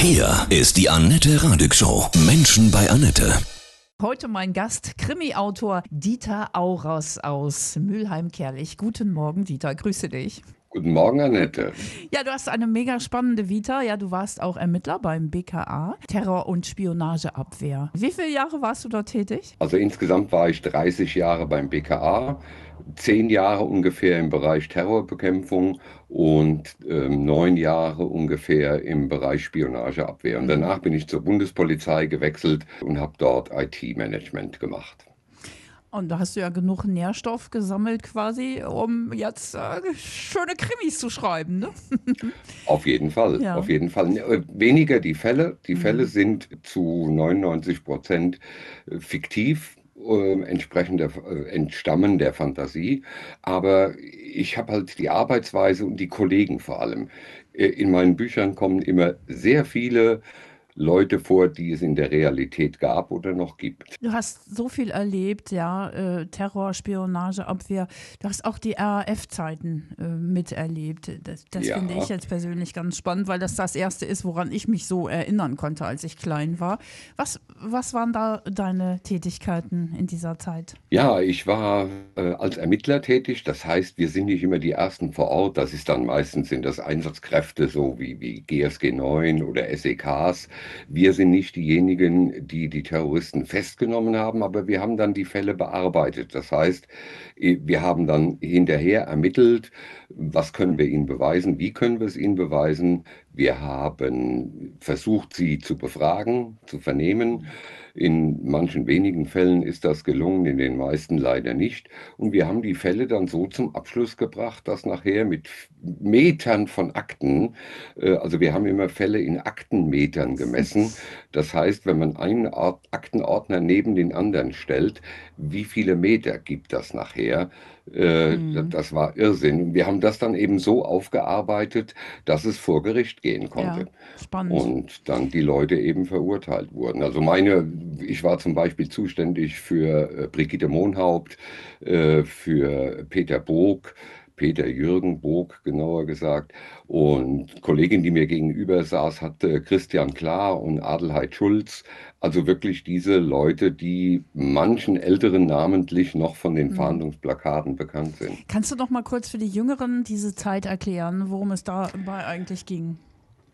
Hier ist die Annette Radig Show. Menschen bei Annette. Heute mein Gast, Krimi-Autor Dieter Auros aus Mülheim-Kerlich. Guten Morgen, Dieter, grüße dich. Guten Morgen, Annette. Ja, du hast eine mega spannende Vita. Ja, du warst auch Ermittler beim BKA, Terror- und Spionageabwehr. Wie viele Jahre warst du dort tätig? Also insgesamt war ich 30 Jahre beim BKA, zehn Jahre ungefähr im Bereich Terrorbekämpfung und ähm, neun Jahre ungefähr im Bereich Spionageabwehr. Und Mhm. danach bin ich zur Bundespolizei gewechselt und habe dort IT-Management gemacht. Und da hast du ja genug Nährstoff gesammelt quasi, um jetzt äh, schöne Krimis zu schreiben, ne? Auf jeden Fall, Ja. auf jeden Fall. Äh, Weniger die Fälle. Die Fälle sind zu 99 Prozent äh, fiktiv. äh, Entsprechend der, äh, entstammen der Fantasie. Aber ich habe halt die Arbeitsweise und die Kollegen vor allem. Äh, In meinen Büchern kommen immer sehr viele Leute vor, die es in der Realität gab oder noch gibt. Du hast so viel erlebt, ja, äh, Terror, Spionage, Abwehr. Du hast auch die RAF-Zeiten äh, miterlebt. Das, das Ja. finde ich jetzt persönlich ganz spannend, weil das das erste ist, woran ich mich so erinnern konnte, als ich klein war. Was, was waren da deine Tätigkeiten in dieser Zeit? Ja, ich war äh, als Ermittler tätig. Das heißt, wir sind nicht immer die Ersten vor Ort. Das ist dann meistens sind das Einsatzkräfte, so wie, wie GSG 9 oder SEKs. Wir sind nicht diejenigen, die die Terroristen festgenommen haben, aber wir haben dann die Fälle bearbeitet. Das heißt, eh, wir haben dann hinterher ermittelt, was können wir ihnen beweisen, wie können wir es ihnen beweisen. Wir haben versucht, sie zu befragen, zu vernehmen. In manchen wenigen Fällen ist das gelungen, in den meisten leider nicht. Und wir haben die Fälle dann so zum Abschluss gebracht, dass nachher mit Metern von Akten, äh, also wir haben immer Fälle in Aktenmetern gemessen. Das heißt, wenn man einen Aktenordner neben den anderen stellt, wie viele Meter gibt das nachher? Äh, Mhm. Das war Irrsinn. Wir haben das dann eben so aufgearbeitet, dass es vor Gericht gehen konnte. Ja, spannend. Und dann die Leute eben verurteilt wurden. Also meine, ich war zum Beispiel zuständig für äh, Brigitte Mohnhaupt, äh, für Peter Bog, Peter Jürgen Bog genauer gesagt. Und Kollegin, die mir gegenüber saß, hatte Christian Klar und Adelheid Schulz. Also wirklich diese Leute, die manchen Älteren namentlich noch von den Mhm. Fahndungsplakaten bekannt sind. Kannst du noch mal kurz für die Jüngeren diese Zeit erklären, worum es dabei eigentlich ging?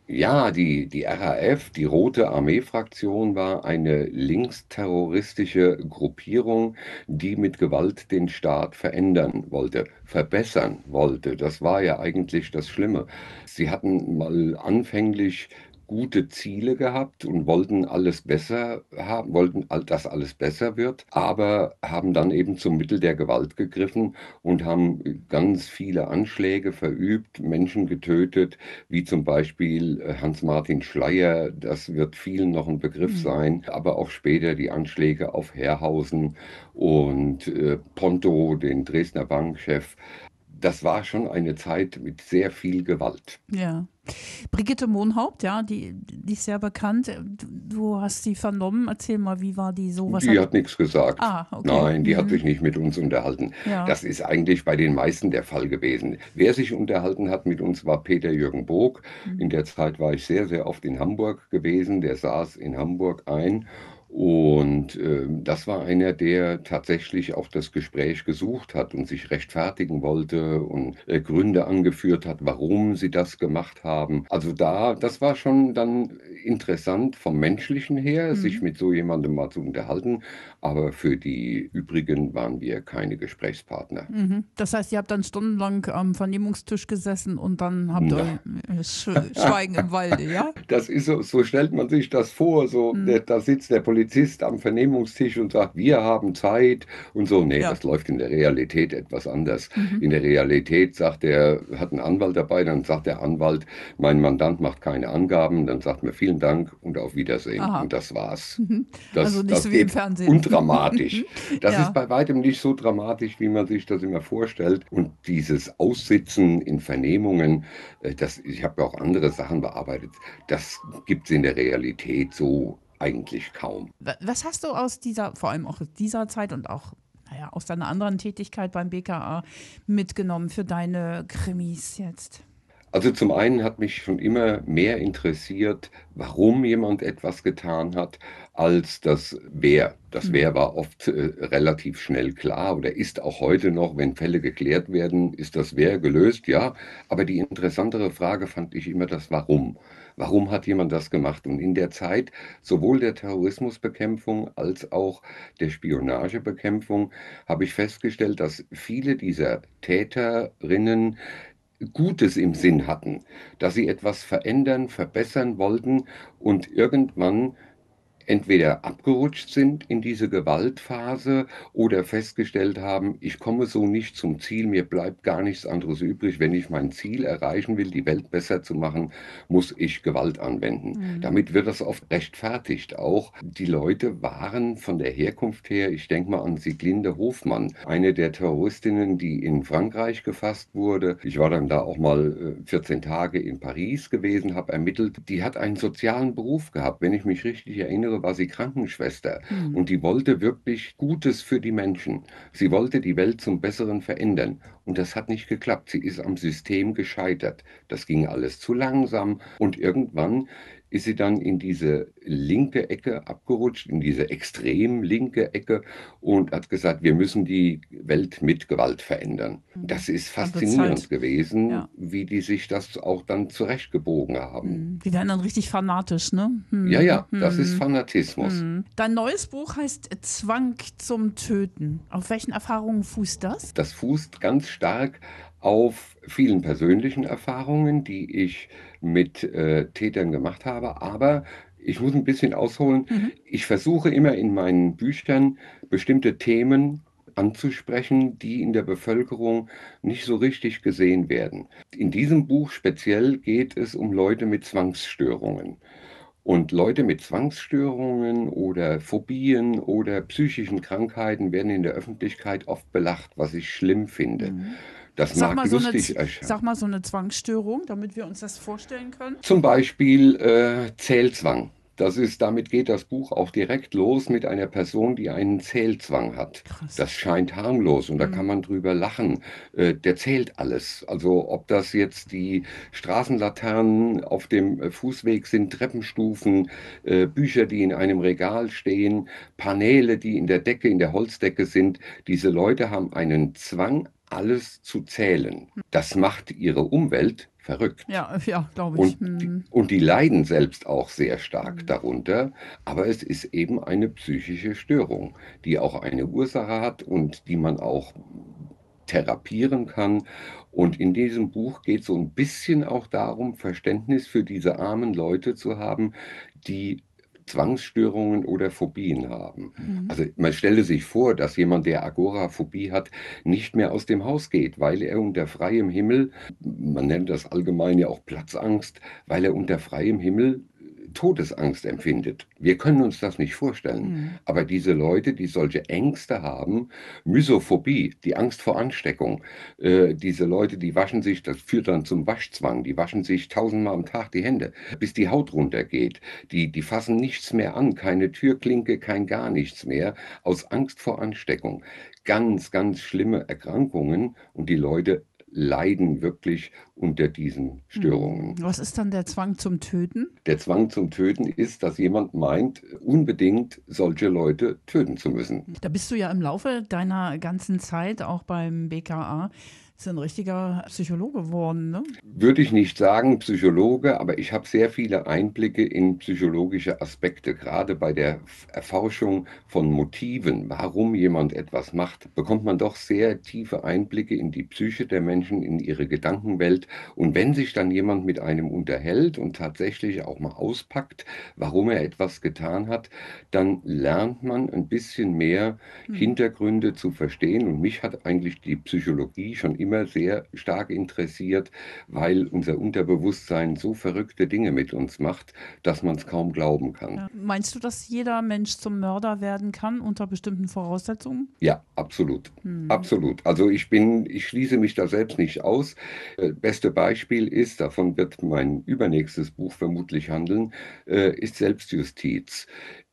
Ja, die, die RAF, die Rote Armee-Fraktion, war eine linksterroristische Gruppierung, die mit Gewalt den Staat verändern wollte, verbessern wollte. Das war ja eigentlich das Schlimme. Sie hatten mal anfänglich gute Ziele gehabt und wollten alles besser haben, wollten, dass alles besser wird, aber haben dann eben zum Mittel der Gewalt gegriffen und haben ganz viele Anschläge verübt, Menschen getötet, wie zum Beispiel äh, Hans-Martin Schleyer, das wird vielen noch ein Begriff Mhm. sein, aber auch später die Anschläge auf Herrhausen und äh, Ponto, den Dresdner Bankchef. Das war schon eine Zeit mit sehr viel Gewalt. Ja. Brigitte Mohnhaupt, ja, die, die ist sehr bekannt. Du, hast sie vernommen. Erzähl mal, wie war die so? Was Die hat nichts gesagt. Ah, okay. Nein, die hat Mhm. sich nicht mit uns unterhalten. Ja. Das ist eigentlich bei den meisten der Fall gewesen. Wer sich unterhalten hat mit uns, war Peter Jürgen Bog. Mhm. In der Zeit war ich sehr, sehr oft in Hamburg gewesen. Der saß in Hamburg ein. Und ähm, das war einer, der tatsächlich auch das Gespräch gesucht hat und sich rechtfertigen wollte und äh, Gründe angeführt hat, warum sie das gemacht haben. Also da, das war schon dann interessant vom Menschlichen her, Mhm. sich mit so jemandem mal zu unterhalten. Aber für die übrigen waren wir keine Gesprächspartner. Mhm. Das heißt, ihr habt dann stundenlang am Vernehmungstisch gesessen und dann habt ihr äh, Sch Schweigen im Walde, ja? Das ist so, so stellt man sich das vor. So, Mhm. der, da sitzt der Polizist am Vernehmungstisch und sagt, wir haben Zeit und so. Nee, Ja. das läuft in der Realität etwas anders. Mhm. In der Realität sagt er, hat einen Anwalt dabei, dann sagt der Anwalt, mein Mandant macht keine Angaben, dann sagt mir vielen Dank und auf Wiedersehen. Aha. Und das war's. Mhm. Das, Also nicht so wie im Fernsehen. Undramatisch. Das Ja. ist bei weitem nicht so dramatisch, wie man sich das immer vorstellt. Und dieses Aussitzen in Vernehmungen, äh, das, ich habe ja auch andere Sachen bearbeitet, das gibt es in der Realität so eigentlich kaum. Wa- Was hast du aus dieser, vor allem auch aus dieser Zeit und auch naja, aus deiner anderen Tätigkeit beim BKA mitgenommen für deine Krimis jetzt? Also zum einen hat mich schon immer mehr interessiert, warum jemand etwas getan hat, als das Wer. Das Wer mhm. war oft äh, relativ schnell klar oder ist auch heute noch, wenn Fälle geklärt werden, ist das Wer gelöst, ja. Aber die interessantere Frage fand ich immer das Warum. Warum hat jemand das gemacht? Und in der Zeit sowohl der Terrorismusbekämpfung als auch der Spionagebekämpfung habe ich festgestellt, dass viele dieser Täterinnen Gutes im Sinn hatten, dass sie etwas verändern, verbessern wollten und irgendwann entweder abgerutscht sind in diese Gewaltphase oder festgestellt haben, ich komme so nicht zum Ziel, mir bleibt gar nichts anderes übrig. Wenn ich mein Ziel erreichen will, die Welt besser zu machen, muss ich Gewalt anwenden. Mhm. Damit wird das oft rechtfertigt auch. Die Leute waren von der Herkunft her, ich denke mal an Sieglinde Hofmann, eine der Terroristinnen, die in Frankreich gefasst wurde. Ich war dann da auch mal 14 äh, Tage in Paris gewesen, habe ermittelt. Die hat einen sozialen Beruf gehabt, wenn ich mich richtig erinnere Jahre war sie Krankenschwester mhm. und die wollte wirklich Gutes für die Menschen. Sie wollte die Welt zum Besseren verändern und das hat nicht geklappt. Sie ist am System gescheitert. Das ging alles zu langsam und irgendwann ist sie dann in diese linke Ecke abgerutscht, in diese extrem linke Ecke und hat gesagt, wir müssen die Welt mit Gewalt verändern. Mhm. Das ist faszinierend gewesen, ja. wie die sich das auch dann zurechtgebogen haben. Mhm. Die werden dann richtig fanatisch, ne? Hm. Ja, ja, das hm. ist Fanatismus. Hm. Dein neues Buch heißt Zwang zum Töten. Auf welchen Erfahrungen fußt das? Das fußt ganz stark auf vielen persönlichen Erfahrungen, die ich mit äh, Tätern gemacht habe. Aber ich muss ein bisschen ausholen. Mhm. Ich versuche immer in meinen Büchern bestimmte Themen anzusprechen, die in der Bevölkerung nicht so richtig gesehen werden. In diesem Buch speziell geht es um Leute mit Zwangsstörungen. Und Leute mit Zwangsstörungen oder Phobien oder psychischen Krankheiten werden in der Öffentlichkeit oft belacht, was ich schlimm finde. Mhm. Das sag mag lustig so erscheinen. Sag mal so eine Zwangsstörung, damit wir uns das vorstellen können. Zum Beispiel äh, Zählzwang. Das ist, damit geht das Buch auch direkt los mit einer Person, die einen Zählzwang hat. Krass. Das scheint harmlos und da mhm. kann man drüber lachen. Äh, der zählt alles. Also ob das jetzt die Straßenlaternen auf dem äh, Fußweg sind, Treppenstufen, äh, Bücher, die in einem Regal stehen, Paneele, die in der Decke, in der Holzdecke sind. Diese Leute haben einen Zwang, alles zu zählen. Das macht ihre Umwelt verrückt. Ja, ja glaube ich. Und, die, hm. und die leiden selbst auch sehr stark mhm. darunter. Aber es ist eben eine psychische Störung, die auch eine Ursache hat und die man auch therapieren kann. Und in diesem Buch geht es so ein bisschen auch darum, Verständnis für diese armen Leute zu haben, die Zwangsstörungen oder Phobien haben. Mhm. Also man stelle sich vor, dass jemand, der Agoraphobie hat, nicht mehr aus dem Haus geht, weil er unter freiem Himmel, man nennt das allgemein ja auch Platzangst, weil er unter freiem Himmel Todesangst empfindet. Wir können uns das nicht vorstellen. Mhm. Aber diese Leute, die solche Ängste haben, Mysophobie, die Angst vor Ansteckung, äh, diese Leute, die waschen sich, das führt dann zum Waschzwang, die waschen sich tausendmal am Tag die Hände, bis die Haut runtergeht. Die, die fassen nichts mehr an, keine Türklinke, kein gar nichts mehr, aus Angst vor Ansteckung. Ganz, ganz schlimme Erkrankungen und die Leute leiden wirklich unter diesen Störungen. Hm. Was ist dann der Zwang zum Töten? Der Zwang zum Töten ist, dass jemand meint, unbedingt solche Leute töten zu müssen. Da bist du ja im Laufe deiner ganzen Zeit auch beim BKA ist ein richtiger Psychologe geworden, ne? Würde ich nicht sagen Psychologe, aber ich habe sehr viele Einblicke in psychologische Aspekte. Gerade bei der Erforschung von Motiven, warum jemand etwas macht, bekommt man doch sehr tiefe Einblicke in die Psyche der Menschen, in ihre Gedankenwelt. Und wenn sich dann jemand mit einem unterhält und tatsächlich auch mal auspackt, warum er etwas getan hat, dann lernt man ein bisschen mehr hm. Hintergründe zu verstehen. Und mich hat eigentlich die Psychologie schon immer immer sehr stark interessiert, weil unser Unterbewusstsein so verrückte Dinge mit uns macht, dass man es kaum glauben kann. Ja. Meinst du, dass jeder Mensch zum Mörder werden kann unter bestimmten Voraussetzungen? Ja, absolut. Hm. Absolut. Also ich bin, ich schließe mich da selbst nicht aus. Äh, beste Beispiel ist, davon wird mein übernächstes Buch vermutlich handeln, äh, ist Selbstjustiz.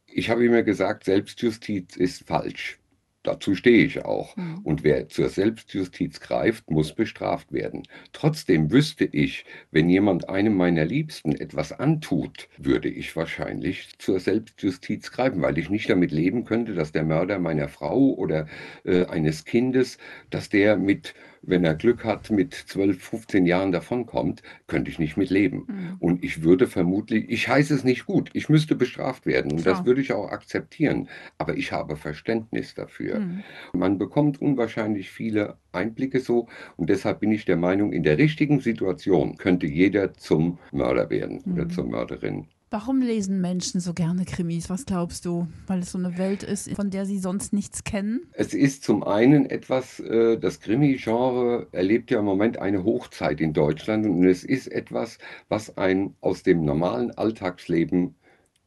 Ich habe immer gesagt, Selbstjustiz ist falsch. Dazu stehe ich auch. Mhm. Und wer zur Selbstjustiz greift, muss bestraft werden. Trotzdem wüsste ich, wenn jemand einem meiner Liebsten etwas antut, würde ich wahrscheinlich zur Selbstjustiz greifen, weil ich nicht damit leben könnte, dass der Mörder meiner Frau oder äh, eines Kindes, dass der mit wenn er Glück hat, mit 12, 15 Jahren davonkommt, könnte ich nicht mit leben. Mhm. Und ich würde vermutlich, ich heiße es nicht gut, ich müsste bestraft werden und Klar. das würde ich auch akzeptieren. Aber ich habe Verständnis dafür. Mhm. Man bekommt unwahrscheinlich viele Einblicke so und deshalb bin ich der Meinung, in der richtigen Situation könnte jeder zum Mörder werden mhm. oder zur Mörderin. Warum lesen Menschen so gerne Krimis? Was glaubst du? Weil es so eine Welt ist, von der sie sonst nichts kennen? Es ist zum einen etwas, äh, das Krimi-Genre erlebt ja im Moment eine Hochzeit in Deutschland und es ist etwas, was einen aus dem normalen Alltagsleben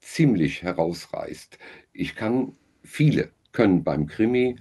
ziemlich herausreißt. Ich kann, viele können beim Krimi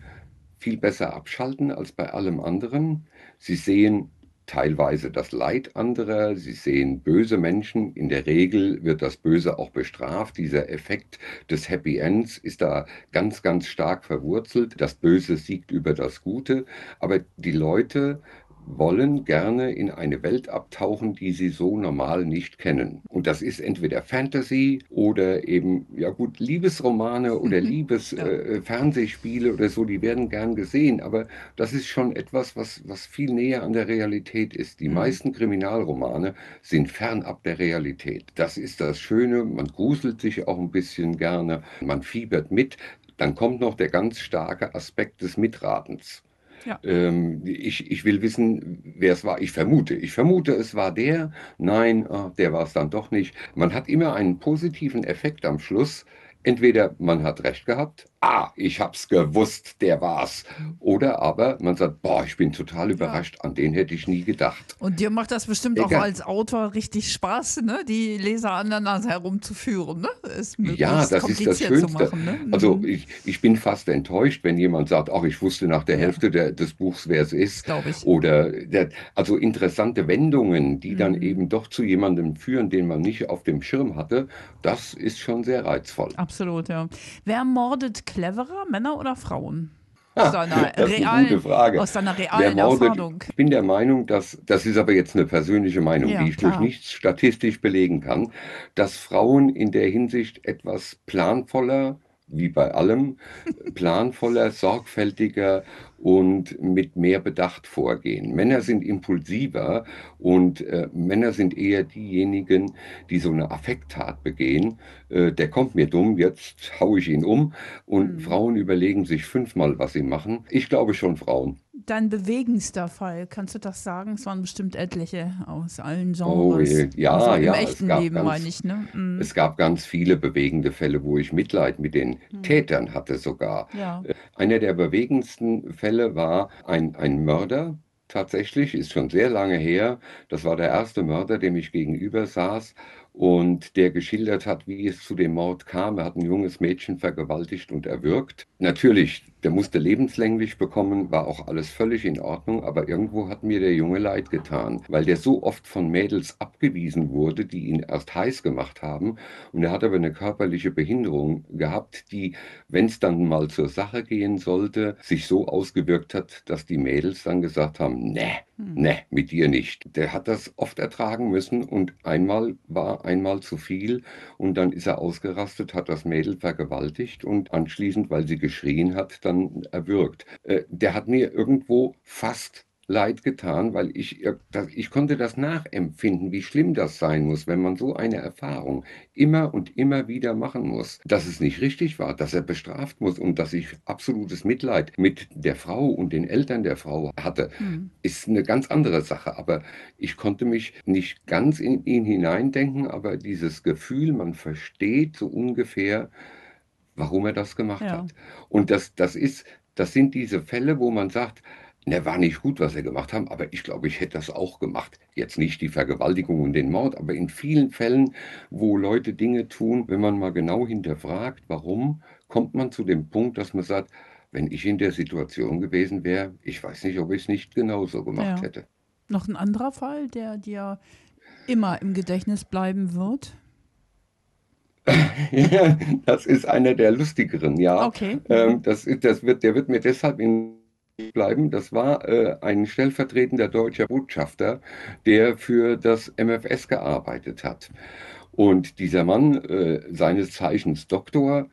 viel besser abschalten als bei allem anderen. Sie sehen teilweise das Leid anderer, sie sehen böse Menschen, in der Regel wird das Böse auch bestraft, dieser Effekt des Happy Ends ist da ganz, ganz stark verwurzelt, das Böse siegt über das Gute, aber die Leute wollen gerne in eine Welt abtauchen, die sie so normal nicht kennen. Und das ist entweder Fantasy oder eben, ja gut, Liebesromane oder. Liebesfernsehspiele ja. äh, oder so, die werden gern gesehen. Aber das ist schon etwas, was, was viel näher an der Realität ist. Die mhm. meisten Kriminalromane sind fernab der Realität. Das ist das Schöne, man gruselt sich auch ein bisschen gerne, man fiebert mit. Dann kommt noch der ganz starke Aspekt des Mitratens. Ja. Ähm, ich, ich will wissen, wer es war. Ich vermute. Ich vermute, es war der. Nein, oh, der war es dann doch nicht. Man hat immer einen positiven Effekt am Schluss. Entweder man hat recht gehabt ah, ich hab's gewusst, der war's. Oder aber man sagt, boah, ich bin total überrascht, ja. an den hätte ich nie gedacht. Und dir macht das bestimmt Egal. auch als Autor richtig Spaß, ne? die Leser an der Nase herumzuführen. Ne? Es ja, das ist das Schönste. Machen, ne? Also mhm. ich, ich bin fast enttäuscht, wenn jemand sagt, ach, ich wusste nach der Hälfte der, des Buchs, wer es ist. Glaube ich. Oder der, also interessante Wendungen, die mhm. dann eben doch zu jemandem führen, den man nicht auf dem Schirm hatte, das ist schon sehr reizvoll. Absolut, ja. Wer mordet cleverer, Männer oder Frauen? Aus deiner das ist realen, eine gute Frage. Aus deiner realen Erfahrung. Ich bin der Meinung, dass, das ist aber jetzt eine persönliche Meinung, ja, die ich klar. durch nichts statistisch belegen kann, dass Frauen in der Hinsicht etwas planvoller, wie bei allem, planvoller, sorgfältiger und mit mehr Bedacht vorgehen. Männer sind impulsiver und äh, Männer sind eher diejenigen, die so eine Affekttat begehen. Äh, der kommt mir dumm, jetzt haue ich ihn um. Und mhm. Frauen überlegen sich fünfmal, was sie machen. Ich glaube schon Frauen dein bewegendster Fall, kannst du das sagen? Es waren bestimmt etliche aus allen oh Genres. Oh, ja, also im ja. echten Leben ganz, meine ich. Ne? Mhm. Es gab ganz viele bewegende Fälle, wo ich Mitleid mit den mhm. Tätern hatte sogar. Ja. Äh, einer der bewegendsten Fälle war ein, ein Mörder, tatsächlich, ist schon sehr lange her. Das war der erste Mörder, dem ich gegenüber saß und der geschildert hat, wie es zu dem Mord kam. Er hat ein junges Mädchen vergewaltigt und erwürgt. Natürlich, der musste lebenslänglich bekommen, war auch alles völlig in Ordnung, aber irgendwo hat mir der Junge leid getan, weil der so oft von Mädels abgewiesen wurde, die ihn erst heiß gemacht haben. Und er hat aber eine körperliche Behinderung gehabt, die, wenn es dann mal zur Sache gehen sollte, sich so ausgewirkt hat, dass die Mädels dann gesagt haben, ne, ne, mit dir nicht. Der hat das oft ertragen müssen und einmal war einmal zu viel und dann ist er ausgerastet, hat das Mädel vergewaltigt und anschließend, weil sie geschrien hat, dann erwürgt. Äh, der hat mir irgendwo fast leid getan, weil ich, ich konnte das nachempfinden, wie schlimm das sein muss, wenn man so eine Erfahrung immer und immer wieder machen muss. Dass es nicht richtig war, dass er bestraft muss und dass ich absolutes Mitleid mit der Frau und den Eltern der Frau hatte, mhm. ist eine ganz andere Sache. Aber ich konnte mich nicht ganz in ihn hineindenken, aber dieses Gefühl, man versteht so ungefähr, warum er das gemacht ja. hat. Und das, das ist, das sind diese Fälle, wo man sagt, Ne, war nicht gut, was er gemacht haben, aber ich glaube, ich hätte das auch gemacht. Jetzt nicht die Vergewaltigung und den Mord, aber in vielen Fällen, wo Leute Dinge tun, wenn man mal genau hinterfragt, warum, kommt man zu dem Punkt, dass man sagt, wenn ich in der Situation gewesen wäre, ich weiß nicht, ob ich es nicht genauso gemacht ja. hätte. Noch ein anderer Fall, der dir immer im Gedächtnis bleiben wird? das ist einer der lustigeren, ja. Okay. Ähm, das, das wird, der wird mir deshalb in bleiben. Das war äh, ein stellvertretender deutscher Botschafter, der für das MFS gearbeitet hat. Und dieser Mann, äh, seines Zeichens Doktor,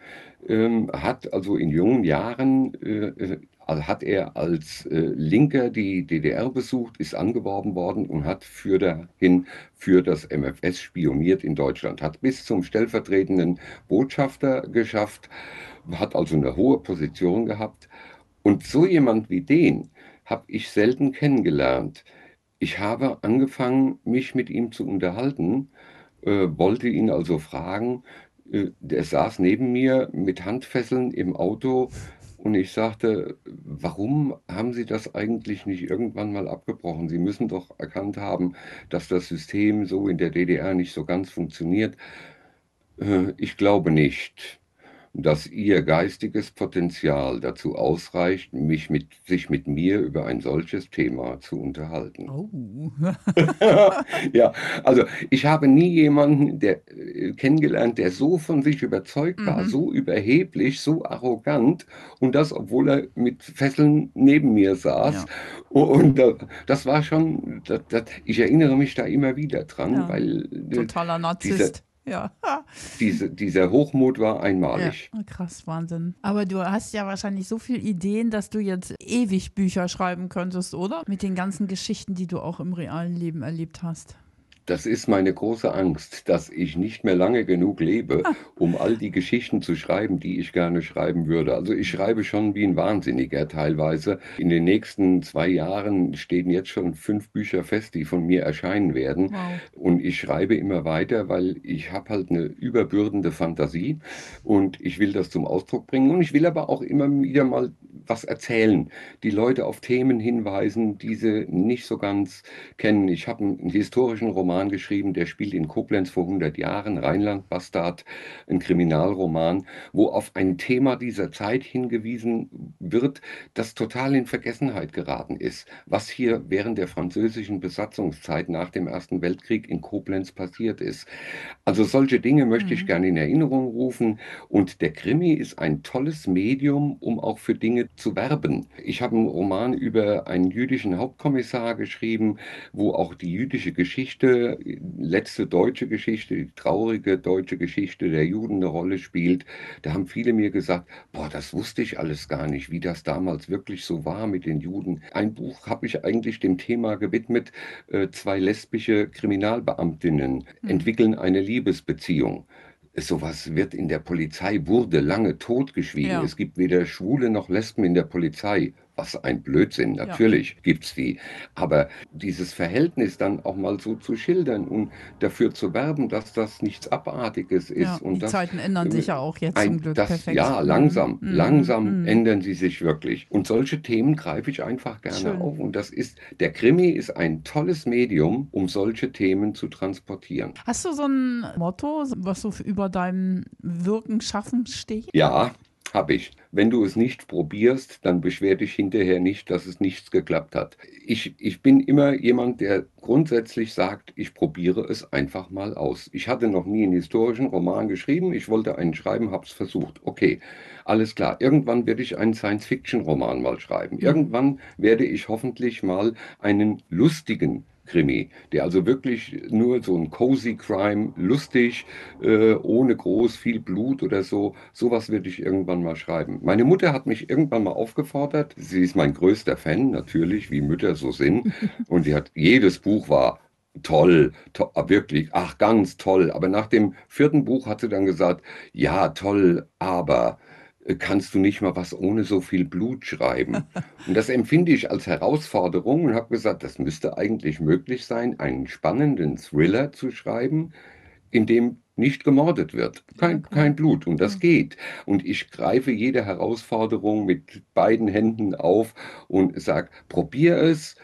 ähm, hat also in jungen Jahren äh, äh hat er als äh, Linker die DDR besucht, ist angeworben worden und hat für dahin für das MFS spioniert in Deutschland, hat bis zum stellvertretenden Botschafter geschafft, hat also eine hohe Position gehabt. Und so jemand wie den habe ich selten kennengelernt. Ich habe angefangen, mich mit ihm zu unterhalten äh, wollte ihn also fragen. Äh, der saß neben mir mit Handfesseln im Auto und ich sagte, warum haben Sie das eigentlich nicht irgendwann mal abgebrochen? Sie müssen doch erkannt haben, dass das System so in der DDR nicht so ganz funktioniert. Äh, ich glaube nicht dass ihr geistiges Potenzial dazu ausreicht, mich mit, sich mit mir über ein solches Thema zu unterhalten. Oh. ja, also ich habe nie jemanden der, äh, kennengelernt, der so von sich überzeugt war, mhm. so überheblich, so arrogant und das, obwohl er mit Fesseln neben mir saß. Ja. Und, und das war schon, das, das, ich erinnere mich da immer wieder dran, ja. weil äh, totaler Narzisst. Ja. Diese, dieser Hochmut war einmalig. Ja, krass, Wahnsinn. Aber du hast ja wahrscheinlich so viele Ideen, dass du jetzt ewig Bücher schreiben könntest, oder? Mit den ganzen Geschichten, die du auch im realen Leben erlebt hast. Das ist meine große Angst, dass ich nicht mehr lange genug lebe, ah. um all die Geschichten zu schreiben, die ich gerne schreiben würde. Also ich schreibe schon wie ein Wahnsinniger teilweise. In den nächsten zwei Jahren stehen jetzt schon fünf Bücher fest, die von mir erscheinen werden. Wow. Und ich schreibe immer weiter, weil ich habe halt eine überbürdende Fantasie und ich will das zum Ausdruck bringen. Und ich will aber auch immer wieder mal was erzählen, die Leute auf Themen hinweisen, die sie nicht so ganz kennen. Ich habe einen historischen Roman Roman geschrieben, der spielt in Koblenz vor 100 Jahren, Rheinland Bastard, ein Kriminalroman, wo auf ein Thema dieser Zeit hingewiesen wird, das total in Vergessenheit geraten ist, was hier während der französischen Besatzungszeit nach dem Ersten Weltkrieg in Koblenz passiert ist. Also solche Dinge möchte ich mhm. gerne in Erinnerung rufen und der Krimi ist ein tolles Medium, um auch für Dinge zu werben. Ich habe einen Roman über einen jüdischen Hauptkommissar geschrieben, wo auch die jüdische Geschichte letzte deutsche Geschichte, die traurige deutsche Geschichte der Juden eine Rolle spielt. Da haben viele mir gesagt, boah, das wusste ich alles gar nicht, wie das damals wirklich so war mit den Juden. Ein Buch habe ich eigentlich dem Thema gewidmet, äh, zwei lesbische Kriminalbeamtinnen hm. entwickeln eine Liebesbeziehung sowas wird in der Polizei, wurde lange totgeschwiegen. Ja. Es gibt weder Schwule noch Lesben in der Polizei was ein Blödsinn, natürlich ja. gibt es die. Aber dieses Verhältnis dann auch mal so zu schildern und dafür zu werben, dass das nichts Abartiges ist. Ja, und die das, Zeiten ändern sich ja auch jetzt ein, zum Glück das, perfekt. Ja, langsam, mhm. langsam mhm. ändern sie sich wirklich. Und solche Themen greife ich einfach gerne Schön. auf. Und das ist, der Krimi ist ein tolles Medium, um solche Themen zu transportieren. Hast du so ein Motto, was so über deinem Wirken, Schaffen steht? Ja, habe ich. Wenn du es nicht probierst, dann beschwer dich hinterher nicht, dass es nichts geklappt hat. Ich, ich bin immer jemand, der grundsätzlich sagt, ich probiere es einfach mal aus. Ich hatte noch nie einen historischen Roman geschrieben, ich wollte einen schreiben, habe es versucht. Okay, alles klar. Irgendwann werde ich einen Science-Fiction-Roman mal schreiben. Irgendwann werde ich hoffentlich mal einen lustigen Krimi, der also wirklich nur so ein cozy Crime, lustig, äh, ohne groß viel Blut oder so, sowas würde ich irgendwann mal schreiben. Meine Mutter hat mich irgendwann mal aufgefordert, sie ist mein größter Fan, natürlich, wie Mütter so sind, und sie hat, jedes Buch war toll, to wirklich, ach ganz toll, aber nach dem vierten Buch hat sie dann gesagt, ja toll, aber kannst du nicht mal was ohne so viel Blut schreiben? Und das empfinde ich als Herausforderung und habe gesagt, das müsste eigentlich möglich sein, einen spannenden Thriller zu schreiben, in dem nicht gemordet wird. Kein, kein Blut. Und das geht. Und ich greife jede Herausforderung mit beiden Händen auf und sage, probier es.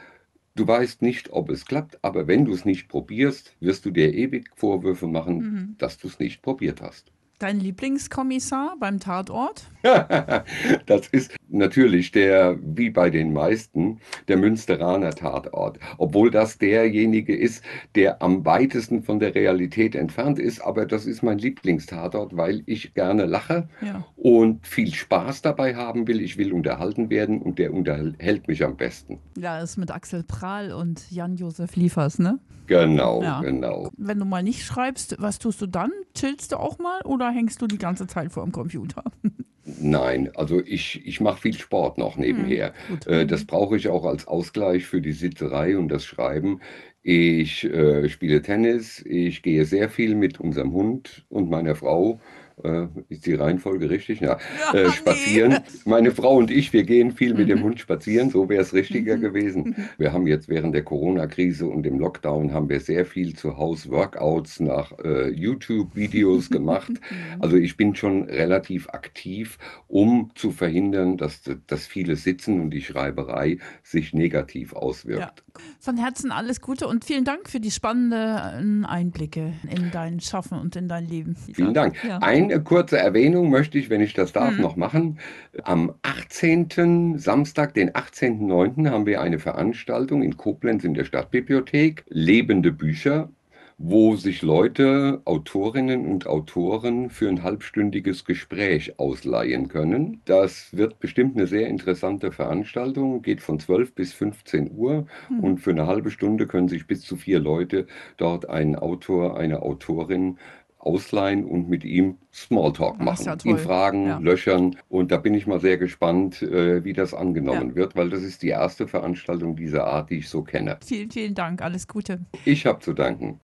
Du weißt nicht, ob es klappt, aber wenn du es nicht probierst, wirst du dir ewig Vorwürfe machen, mhm. dass du es nicht probiert hast. Dein Lieblingskommissar beim Tatort? das ist natürlich der, wie bei den meisten, der Münsteraner Tatort. Obwohl das derjenige ist, der am weitesten von der Realität entfernt ist. Aber das ist mein Lieblingstatort, weil ich gerne lache ja. und viel Spaß dabei haben will. Ich will unterhalten werden und der unterhält mich am besten. Ja, ist mit Axel Prahl und Jan-Josef Liefers, ne? Genau, ja. genau. Wenn du mal nicht schreibst, was tust du dann? Chillst du auch mal oder hängst du die ganze Zeit vor dem Computer? Nein, also ich, ich mache viel Sport noch nebenher. Hm, äh, das brauche ich auch als Ausgleich für die Sitzerei und das Schreiben. Ich äh, spiele Tennis, ich gehe sehr viel mit unserem Hund und meiner Frau äh, ist die Reihenfolge richtig? Ja. ja äh, spazieren. Nee. Meine Frau und ich, wir gehen viel mit dem mhm. Hund spazieren, so wäre es richtiger mhm. gewesen. Wir haben jetzt während der Corona-Krise und dem Lockdown haben wir sehr viel zu Hause Workouts nach äh, YouTube-Videos gemacht. Mhm. Also ich bin schon relativ aktiv, um zu verhindern, dass das viele Sitzen und die Schreiberei sich negativ auswirkt. Ja. Von Herzen alles Gute und vielen Dank für die spannenden Einblicke in dein Schaffen und in dein Leben. Vielen Dank. Ja. Ein eine kurze Erwähnung möchte ich, wenn ich das darf, mhm. noch machen. Am 18. Samstag, den 18.09. haben wir eine Veranstaltung in Koblenz in der Stadtbibliothek, Lebende Bücher, wo sich Leute, Autorinnen und Autoren für ein halbstündiges Gespräch ausleihen können. Das wird bestimmt eine sehr interessante Veranstaltung, geht von 12 bis 15 Uhr mhm. und für eine halbe Stunde können sich bis zu vier Leute dort einen Autor, eine Autorin ausleihen und mit ihm Smalltalk machen, ja ihn fragen, ja. löchern. Und da bin ich mal sehr gespannt, äh, wie das angenommen ja. wird, weil das ist die erste Veranstaltung dieser Art, die ich so kenne. Vielen, vielen Dank. Alles Gute. Ich habe zu danken.